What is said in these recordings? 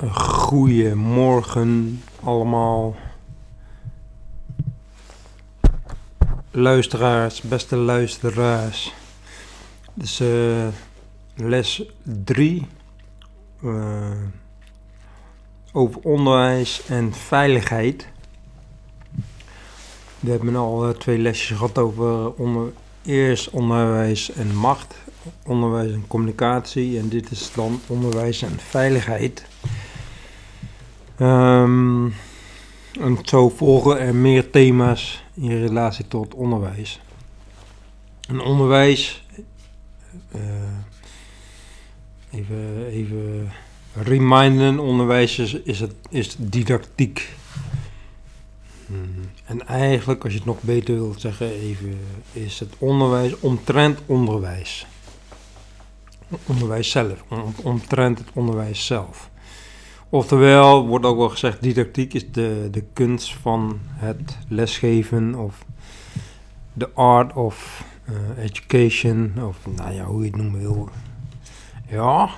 Een goede morgen allemaal. Luisteraars, beste luisteraars. Dus uh, les 3 uh, over onderwijs en veiligheid. We hebben al uh, twee lesjes gehad over eerst onderwijs en macht, onderwijs en communicatie en dit is dan onderwijs en veiligheid. Um, en zo volgen er meer thema's in relatie tot onderwijs. En onderwijs, uh, even, even reminden, onderwijs is, is, het, is didactiek. Hmm. En eigenlijk, als je het nog beter wilt zeggen, even, is het onderwijs omtrent onderwijs. Onderwijs zelf, omtrent het onderwijs zelf. Oftewel, wordt ook wel gezegd, didactiek is de, de kunst van het lesgeven of de art of uh, education, of nou ja, hoe je het noemen wil. Ja,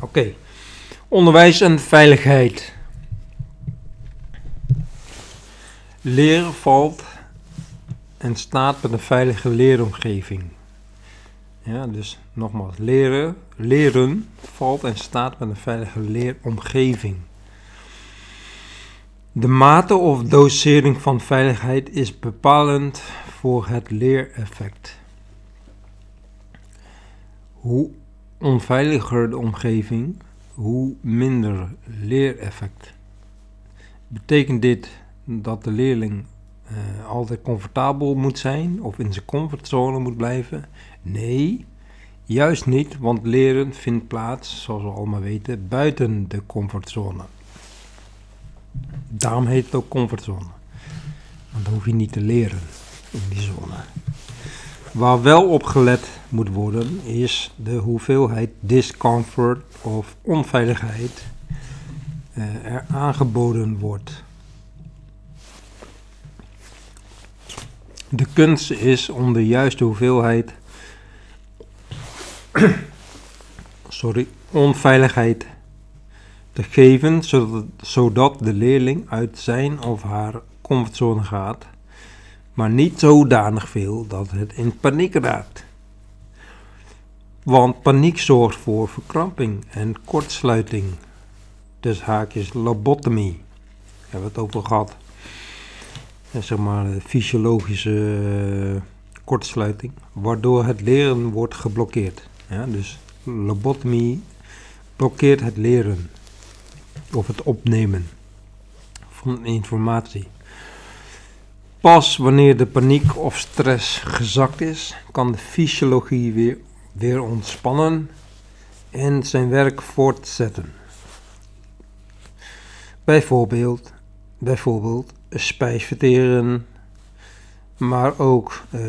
oké. Onderwijs en veiligheid. Leren valt en staat met een veilige leeromgeving. Ja, dus nogmaals, leren, leren valt en staat met een veilige leeromgeving. De mate of dosering van veiligheid is bepalend voor het leereffect. Hoe onveiliger de omgeving, hoe minder leereffect. Betekent dit dat de leerling uh, altijd comfortabel moet zijn of in zijn comfortzone moet blijven? Nee, juist niet, want leren vindt plaats, zoals we allemaal weten, buiten de comfortzone. Daarom heet het ook comfortzone. Want dan hoef je niet te leren in die zone. Waar wel op gelet moet worden, is de hoeveelheid discomfort of onveiligheid uh, er aangeboden wordt. De kunst is om de juiste hoeveelheid sorry, onveiligheid te geven, zodat, de leerling uit zijn of haar comfortzone gaat, maar niet zodanig veel dat het in paniek raakt. Want paniek zorgt voor verkramping en kortsluiting. Dus haakjes lobotomie. Hebben we het over gehad. En zeg maar fysiologische uh, kortsluiting, waardoor het leren wordt geblokkeerd. Ja, dus lobotomie blokkeert het leren of het opnemen van informatie. Pas wanneer de paniek of stress gezakt is, kan de fysiologie weer, weer ontspannen en zijn werk voortzetten. Bijvoorbeeld, bijvoorbeeld spijsverteren, maar ook uh,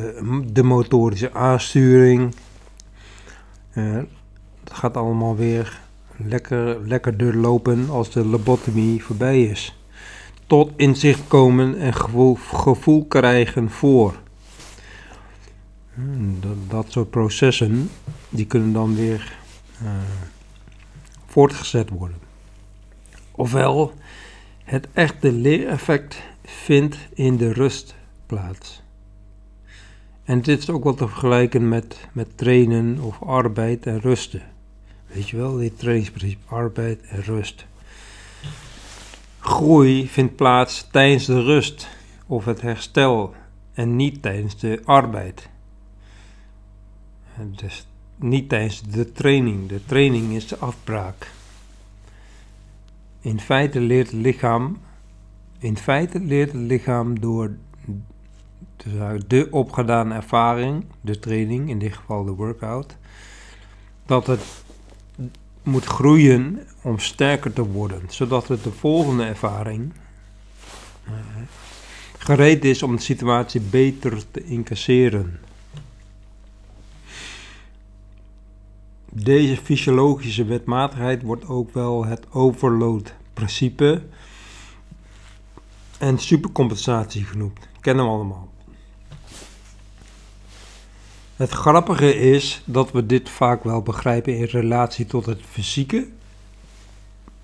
de motorische aansturing, het gaat allemaal weer lekker, lekker doorlopen als de lobotomie voorbij is. Tot inzicht komen en gevoel, gevoel krijgen voor. Hmm, dat, dat, soort processen, die kunnen dan weer uh, voortgezet worden. Ofwel, het echte leereffect vindt in de rust plaats. En dit is ook wel te vergelijken met, met trainen of arbeid en rusten. Weet je wel, dit trainingsprincipe, arbeid en rust. Groei vindt plaats tijdens de rust of het herstel en niet tijdens de arbeid. Dus niet tijdens de training. De training is de afbraak. In feite leert het lichaam, in feite leert het lichaam door dus de opgedaan ervaring, de training, in dit geval de workout, dat het moet groeien om sterker te worden, zodat het de volgende ervaring uh, gereed is om de situatie beter te incasseren. Deze fysiologische wetmatigheid wordt ook wel het overload-principe en supercompensatie genoemd. Kennen we allemaal. Het grappige is dat we dit vaak wel begrijpen in relatie tot het fysieke.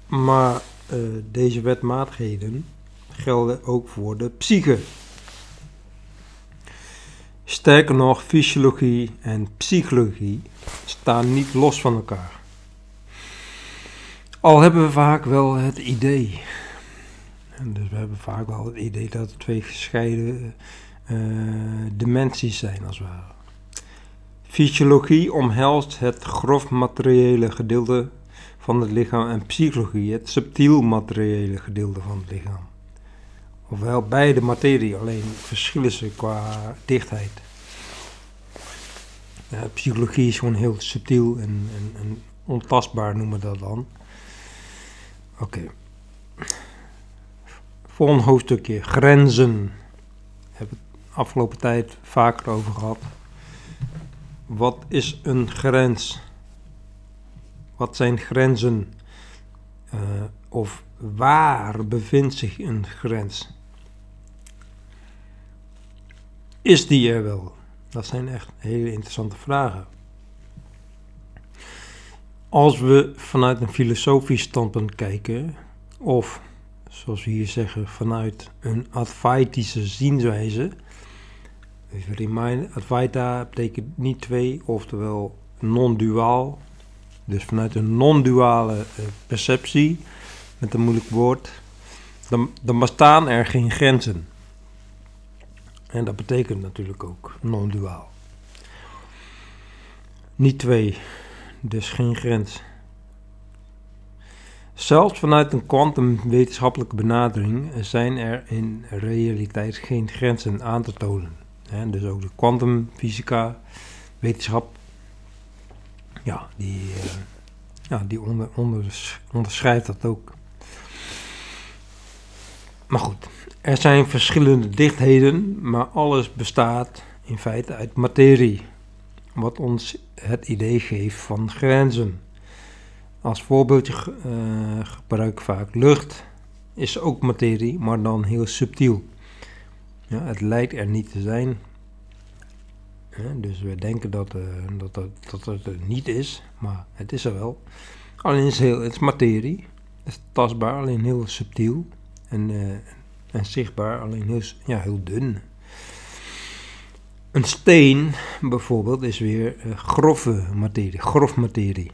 Maar uh, deze wetmatigheden gelden ook voor de psyche. Sterker nog, fysiologie en psychologie staan niet los van elkaar. Al hebben we vaak wel het idee. En dus we hebben vaak wel het idee dat het twee gescheiden uh, dimensies zijn, als het ware. Fysiologie omhelst het grof materiële gedeelte van het lichaam en psychologie het subtiel materiële gedeelte van het lichaam. Ofwel beide materie, alleen verschillen ze qua dichtheid. Psychologie is gewoon heel subtiel en, en, en ontastbaar noemen we dat dan. Oké. Okay. Volgende hoofdstukje, grenzen. Ik heb het afgelopen tijd vaker over gehad. Wat is een grens? Wat zijn grenzen? Uh, of waar bevindt zich een grens? Is die er wel? Dat zijn echt hele interessante vragen. Als we vanuit een filosofisch standpunt kijken, of zoals we hier zeggen, vanuit een Advaitische zienswijze. Even remind, Advaita betekent niet twee, oftewel non-duaal. Dus vanuit een non-duale eh, perceptie, met een moeilijk woord, dan, dan bestaan er geen grenzen. En dat betekent natuurlijk ook non-duaal. Niet twee, dus geen grens. Zelfs vanuit een kwantumwetenschappelijke benadering zijn er in realiteit geen grenzen aan te tonen. Dus ook de kwantumfysica, wetenschap, ja, die, uh, ja, die onder, onder, onderschrijft dat ook. Maar goed, er zijn verschillende dichtheden, maar alles bestaat in feite uit materie, wat ons het idee geeft van grenzen. Als voorbeeldje uh, gebruik ik vaak lucht, is ook materie, maar dan heel subtiel. Ja, het lijkt er niet te zijn. dus we denken dat, uh, dat, dat, dat het er niet is, maar het is er wel. Alleen is heel, het is materie, het is tastbaar, alleen heel subtiel en, uh, en zichtbaar, alleen heel, ja, heel dun. Een steen bijvoorbeeld is weer grove materie, grof materie.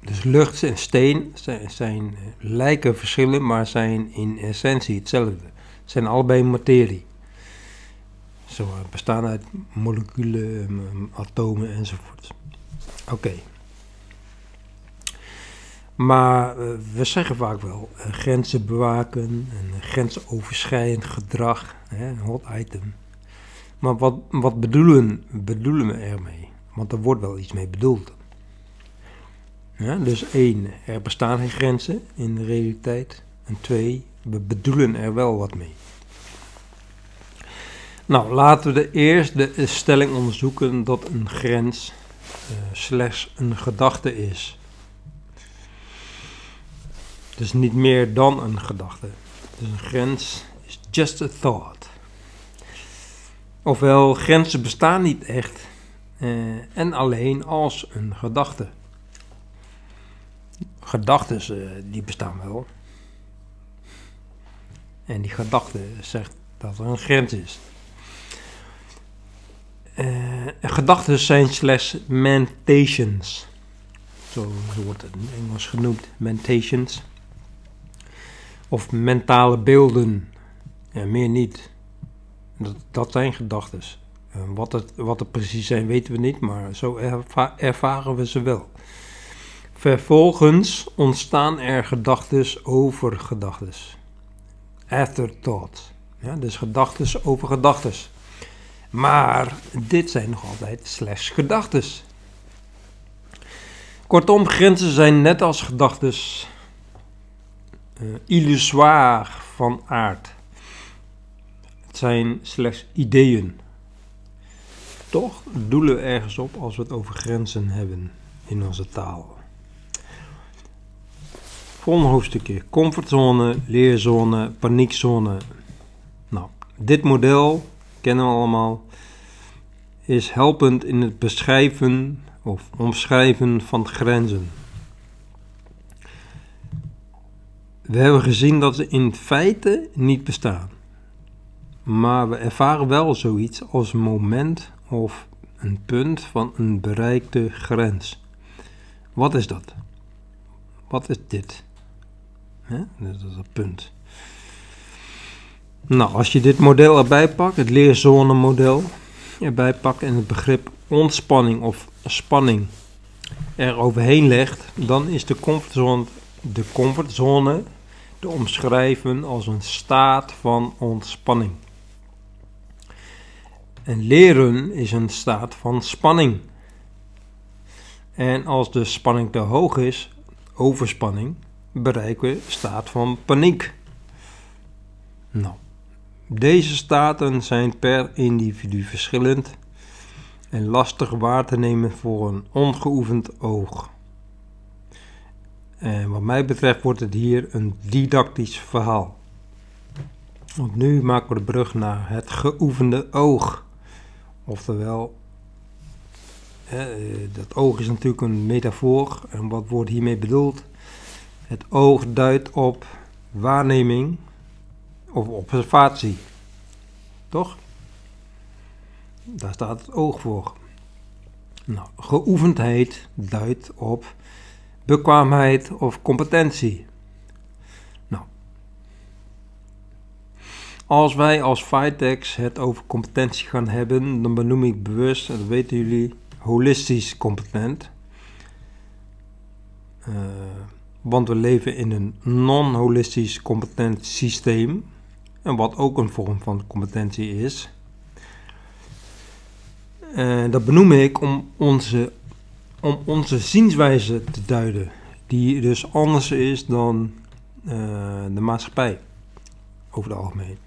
Dus lucht en steen zijn, zijn, lijken verschillen, maar zijn in essentie hetzelfde. Zijn allebei materie. Ze bestaan uit moleculen, atomen enzovoort. Oké. Maar uh, we zeggen vaak wel uh, grenzen bewaken en grensoverschrijdend gedrag, een hot item. Maar wat, wat bedoelen, bedoelen we ermee? Want er wordt wel iets mee bedoeld. Ja, dus één, er bestaan geen grenzen in de realiteit. En twee, we bedoelen er wel wat mee. Nou, laten we eerst de stelling onderzoeken dat een grens uh, slechts een gedachte is. Dus niet meer dan een gedachte. Dus een grens is just a thought. Ofwel, grenzen bestaan niet echt uh, en alleen als een gedachte gedachten uh, die bestaan wel. En die gedachte zegt dat er een grens is. Uh, gedachten zijn slechts mentations. Zo wordt het in Engels genoemd, mentations. Of mentale beelden. Ja, meer niet. Dat, dat zijn gedachten. Uh, wat, het, wat het precies zijn weten we niet, maar zo erva ervaren we ze wel. Vervolgens ontstaan er gedachten over gedachten. Afterthought. Ja, dus gedachten over gedachten. Maar dit zijn nog altijd slechts gedachten. Kortom, grenzen zijn net als gedachten uh, illusoir van aard. Het zijn slechts ideeën. Toch doelen we ergens op als we het over grenzen hebben in onze taal. Volgende hoofdstukje. Comfortzone, leerzone, paniekzone. Nou, dit model, kennen we allemaal, is helpend in het beschrijven of omschrijven van grenzen. We hebben gezien dat ze in feite niet bestaan. Maar we ervaren wel zoiets als moment of een punt van een bereikte grens. Wat is dat? Wat is dit? Hè? Dat is het punt. Nou, als je dit model erbij pakt, het leerzonemodel, erbij pakt en het begrip ontspanning of spanning er overheen legt, dan is de comfortzone, de comfortzone te omschrijven als een staat van ontspanning. En leren is een staat van spanning. En als de spanning te hoog is, overspanning, bereiken staat van paniek. Nou, deze staten zijn per individu verschillend en lastig waar te nemen voor een ongeoefend oog. En wat mij betreft wordt het hier een didactisch verhaal. Want nu maken we de brug naar het geoefende oog. Oftewel, dat oog is natuurlijk een metafoor. En wat wordt hiermee bedoeld? Het oog duidt op waarneming of observatie. Toch? Daar staat het oog voor. Nou, geoefendheid duidt op bekwaamheid of competentie. Nou, als wij als Vitex het over competentie gaan hebben, dan benoem ik bewust, en dat weten jullie, holistisch competent. Uh, want we leven in een non-holistisch competent systeem. En wat ook een vorm van competentie is. Uh, dat benoem ik om onze, om onze zienswijze te duiden. Die dus anders is dan uh, de maatschappij over het algemeen.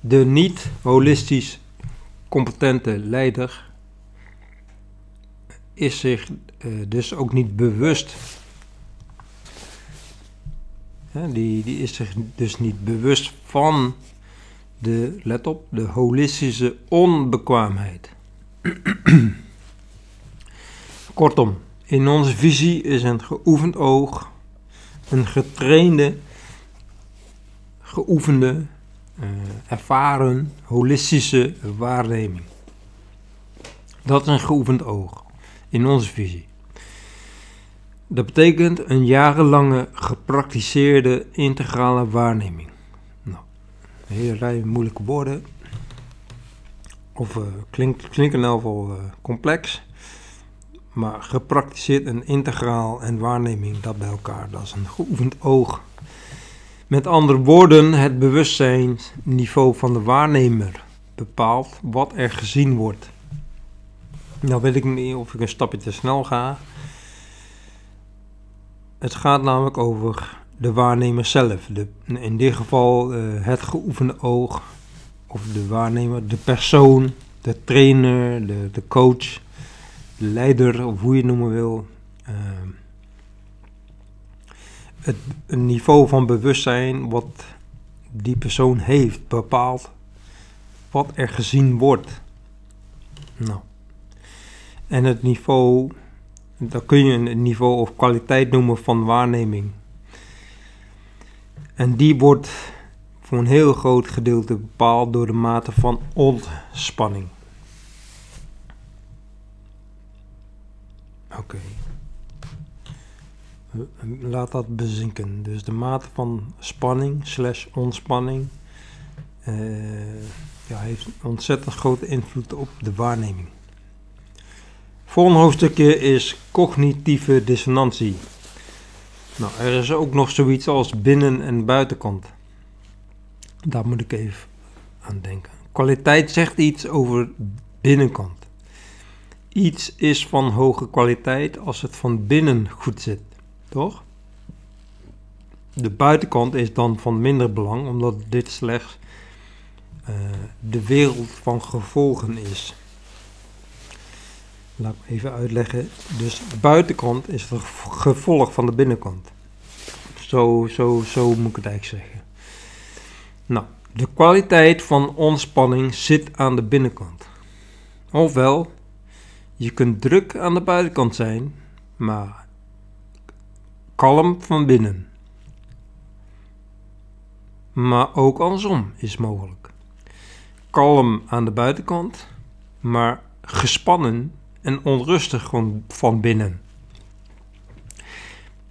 De niet holistisch competente leider is zich uh, dus ook niet bewust. Die, die is zich dus niet bewust van de, let op, de holistische onbekwaamheid. Kortom, in onze visie is een geoefend oog een getrainde, geoefende, uh, ervaren, holistische waarneming. Dat is een geoefend oog in onze visie. Dat betekent een jarenlange gepraktiseerde integrale waarneming. Nou, een hele rij moeilijke woorden. Of uh, klinkt, klinken nou wel uh, complex. Maar gepraktiseerd en integraal en waarneming, dat bij elkaar, dat is een geoefend oog. Met andere woorden, het bewustzijnsniveau van de waarnemer bepaalt wat er gezien wordt. Nou weet ik niet of ik een stapje te snel ga. Het gaat namelijk over de waarnemer zelf. De, in dit geval uh, het geoefende oog. Of de waarnemer, de persoon, de trainer, de, de coach, de leider, of hoe je het noemen wil. Uh, het niveau van bewustzijn wat die persoon heeft bepaalt wat er gezien wordt. Nou. En het niveau, dat kun je een niveau of kwaliteit noemen van waarneming. En die wordt voor een heel groot gedeelte bepaald door de mate van ontspanning. Oké. Laat dat bezinken. Dus de mate van spanning slash ontspanning uh, ja, heeft ontzettend grote invloed op de waarneming. Volgende hoofdstukje is cognitieve dissonantie. Nou, er is ook nog zoiets als binnen- en buitenkant. Daar moet ik even aan denken. Kwaliteit zegt iets over binnenkant. Iets is van hoge kwaliteit als het van binnen goed zit, toch? De buitenkant is dan van minder belang, omdat dit slechts uh, de wereld van gevolgen is. Laat ik even uitleggen. Dus de buitenkant is het gevolg van de binnenkant. Zo, zo, zo moet ik het eigenlijk zeggen. Nou, de kwaliteit van ontspanning zit aan de binnenkant. Ofwel, je kunt druk aan de buitenkant zijn, maar kalm van binnen. maar ook andersom is mogelijk. Kalm aan de buitenkant, maar gespannen en onrustig van, binnen.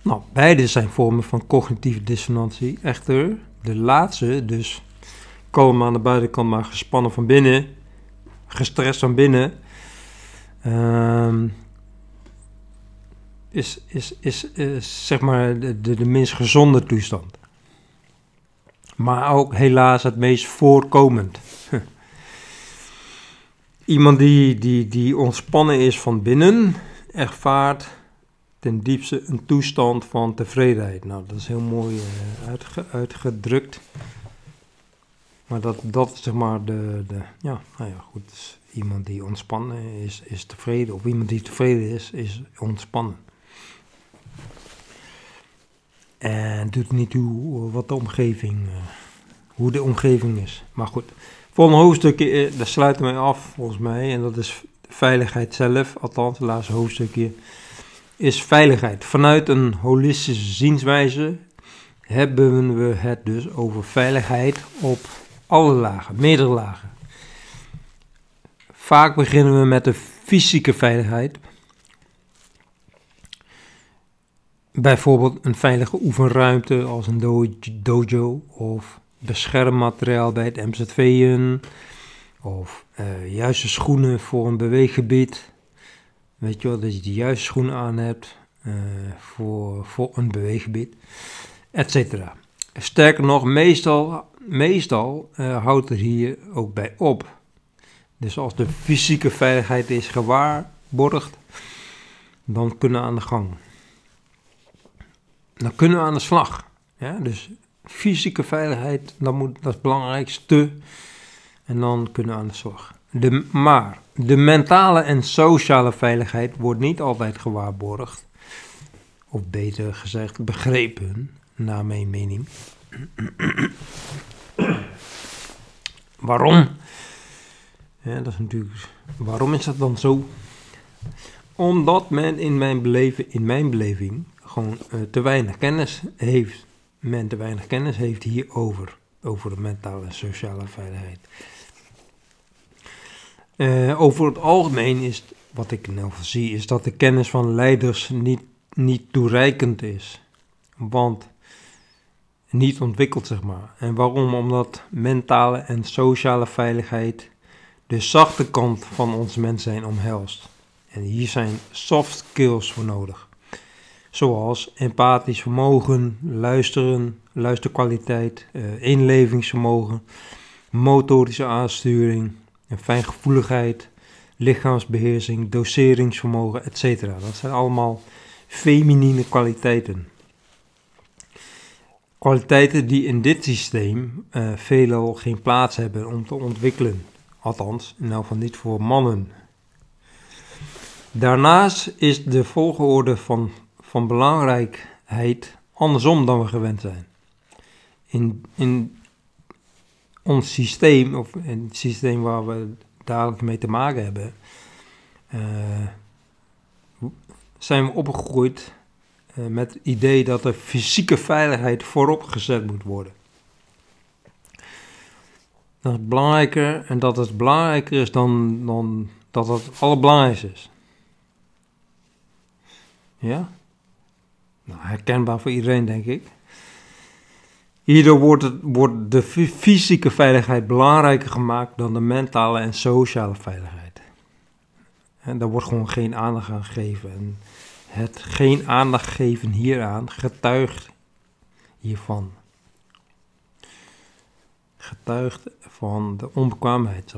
Nou, beide zijn vormen van cognitieve dissonantie. Echter, de laatste, dus kalm aan de buitenkant, maar gespannen van binnen, gestrest van binnen, ehm, is, is, is, is, zeg maar de, de, de minst gezonde toestand. Maar ook helaas het meest voorkomend. Iemand die, die, die ontspannen is van binnen, ervaart ten diepste een toestand van tevredenheid. Nou, dat is heel mooi uh, uitgedrukt. Maar dat, dat zeg maar de, de ja, nou ja, goed. Dus iemand die ontspannen is, is tevreden. Of iemand die tevreden is, is ontspannen. En doet niet toe wat de omgeving, uh, hoe de omgeving is. Maar goed, volgende hoofdstukje, uh, daar sluiten wij af volgens mij. En dat is veiligheid zelf, althans het laatste hoofdstukje is veiligheid. Vanuit een holistische zienswijze hebben we het dus over veiligheid op alle lagen, meerdere lagen. Vaak beginnen we met de fysieke veiligheid. Bijvoorbeeld een veilige oefenruimte als een dojo of beschermmateriaal bij het MZV'en of uh, juiste schoenen voor een beweeggebied Weet je wel, dat je de juiste schoenen aan hebt uh, voor, voor een beweeggebied, etc. Sterker nog, meestal, meestal uh, houdt er hier ook bij op. Dus als de fysieke veiligheid is gewaarborgd, dan kunnen we aan de gang. Dan kunnen we aan de slag. Ja? Dus fysieke veiligheid, dat, moet, dat is het belangrijkste. En dan kunnen we aan de slag. De, maar de mentale en sociale veiligheid wordt niet altijd gewaarborgd, of beter gezegd begrepen, naar mijn mening. waarom? Ja, dat is natuurlijk. Waarom is dat dan zo? Omdat men in mijn, beleven, in mijn beleving gewoon uh, te weinig kennis heeft. Men te weinig kennis heeft hierover, over de mentale en sociale veiligheid. Uh, over het algemeen is, wat ik nou zie, is dat de kennis van leiders niet, niet toereikend is. Want niet ontwikkeld, zeg maar. En waarom? Omdat mentale en sociale veiligheid de zachte kant van ons mens zijn omhelst. En hier zijn soft skills voor nodig. Zoals empathisch vermogen, luisteren, luisterkwaliteit, uh, inlevingsvermogen, motorische aansturing, fijngevoeligheid, lichaamsbeheersing, doseringsvermogen, etc. Dat zijn allemaal feminine kwaliteiten. Kwaliteiten die in dit systeem uh, veelal geen plaats hebben om te ontwikkelen. Althans, elk geval niet voor mannen. Daarnaast is de volgorde van, van belangrijkheid andersom dan we gewend zijn. In, in ons systeem, of het systeem waar we dagelijks mee te maken hebben, uh, zijn we opgegroeid uh, met het idee dat de fysieke veiligheid voorop gezet moet worden. Dat is belangrijker en dat het belangrijker is dan, dan dat het allerbelangrijkste is. Ja? Nou, herkenbaar voor iedereen, denk ik. Hierdoor wordt, het, wordt de fysieke veiligheid belangrijker gemaakt dan de mentale en sociale veiligheid. En daar wordt gewoon geen aandacht aan gegeven. En het geen aandacht geven hieraan getuigt hiervan. Getuigt van de onbekwaamheid.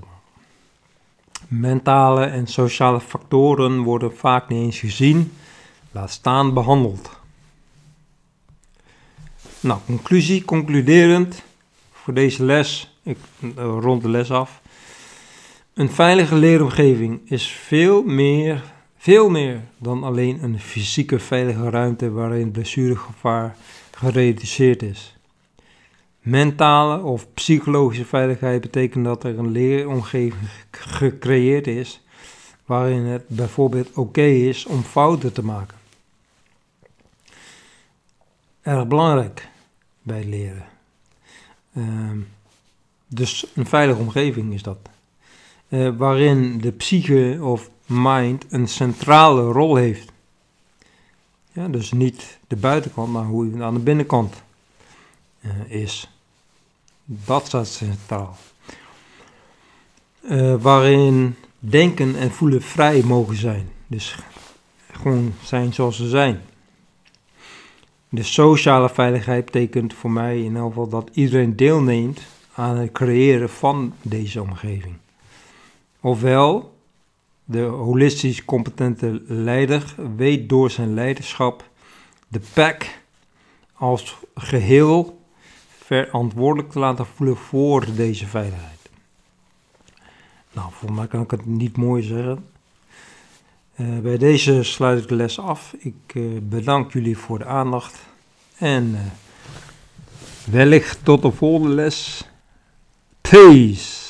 Mentale en sociale factoren worden vaak niet eens gezien, laat staan behandeld. Nou, conclusie, concluderend voor deze les. Ik uh, rond de les af. Een veilige leeromgeving is veel meer, veel meer dan alleen een fysieke veilige ruimte waarin blessuregevaar gereduceerd is. Mentale of psychologische veiligheid betekent dat er een leeromgeving gecreëerd is waarin het bijvoorbeeld oké is om fouten te maken erg belangrijk bij leren. Ehm, dus een veilige omgeving is dat. Eh, waarin de psyche of mind een centrale rol heeft. Ja, dus niet de buitenkant, maar hoe je aan de binnenkant uh, is. Dat staat centraal. Uh, waarin denken en voelen vrij mogen zijn. Dus gewoon zijn zoals ze zijn. De sociale veiligheid betekent voor mij in elk geval dat iedereen deelneemt aan het creëren van deze omgeving. Ofwel, de holistisch competente leider weet door zijn leiderschap de pack als geheel verantwoordelijk te laten voelen voor deze veiligheid. Nou, voor mij kan ik het niet mooi zeggen. Uh, bij deze sluit ik de les af. Ik uh, bedank jullie voor de aandacht. En uh, wellicht tot de volgende les. Peace.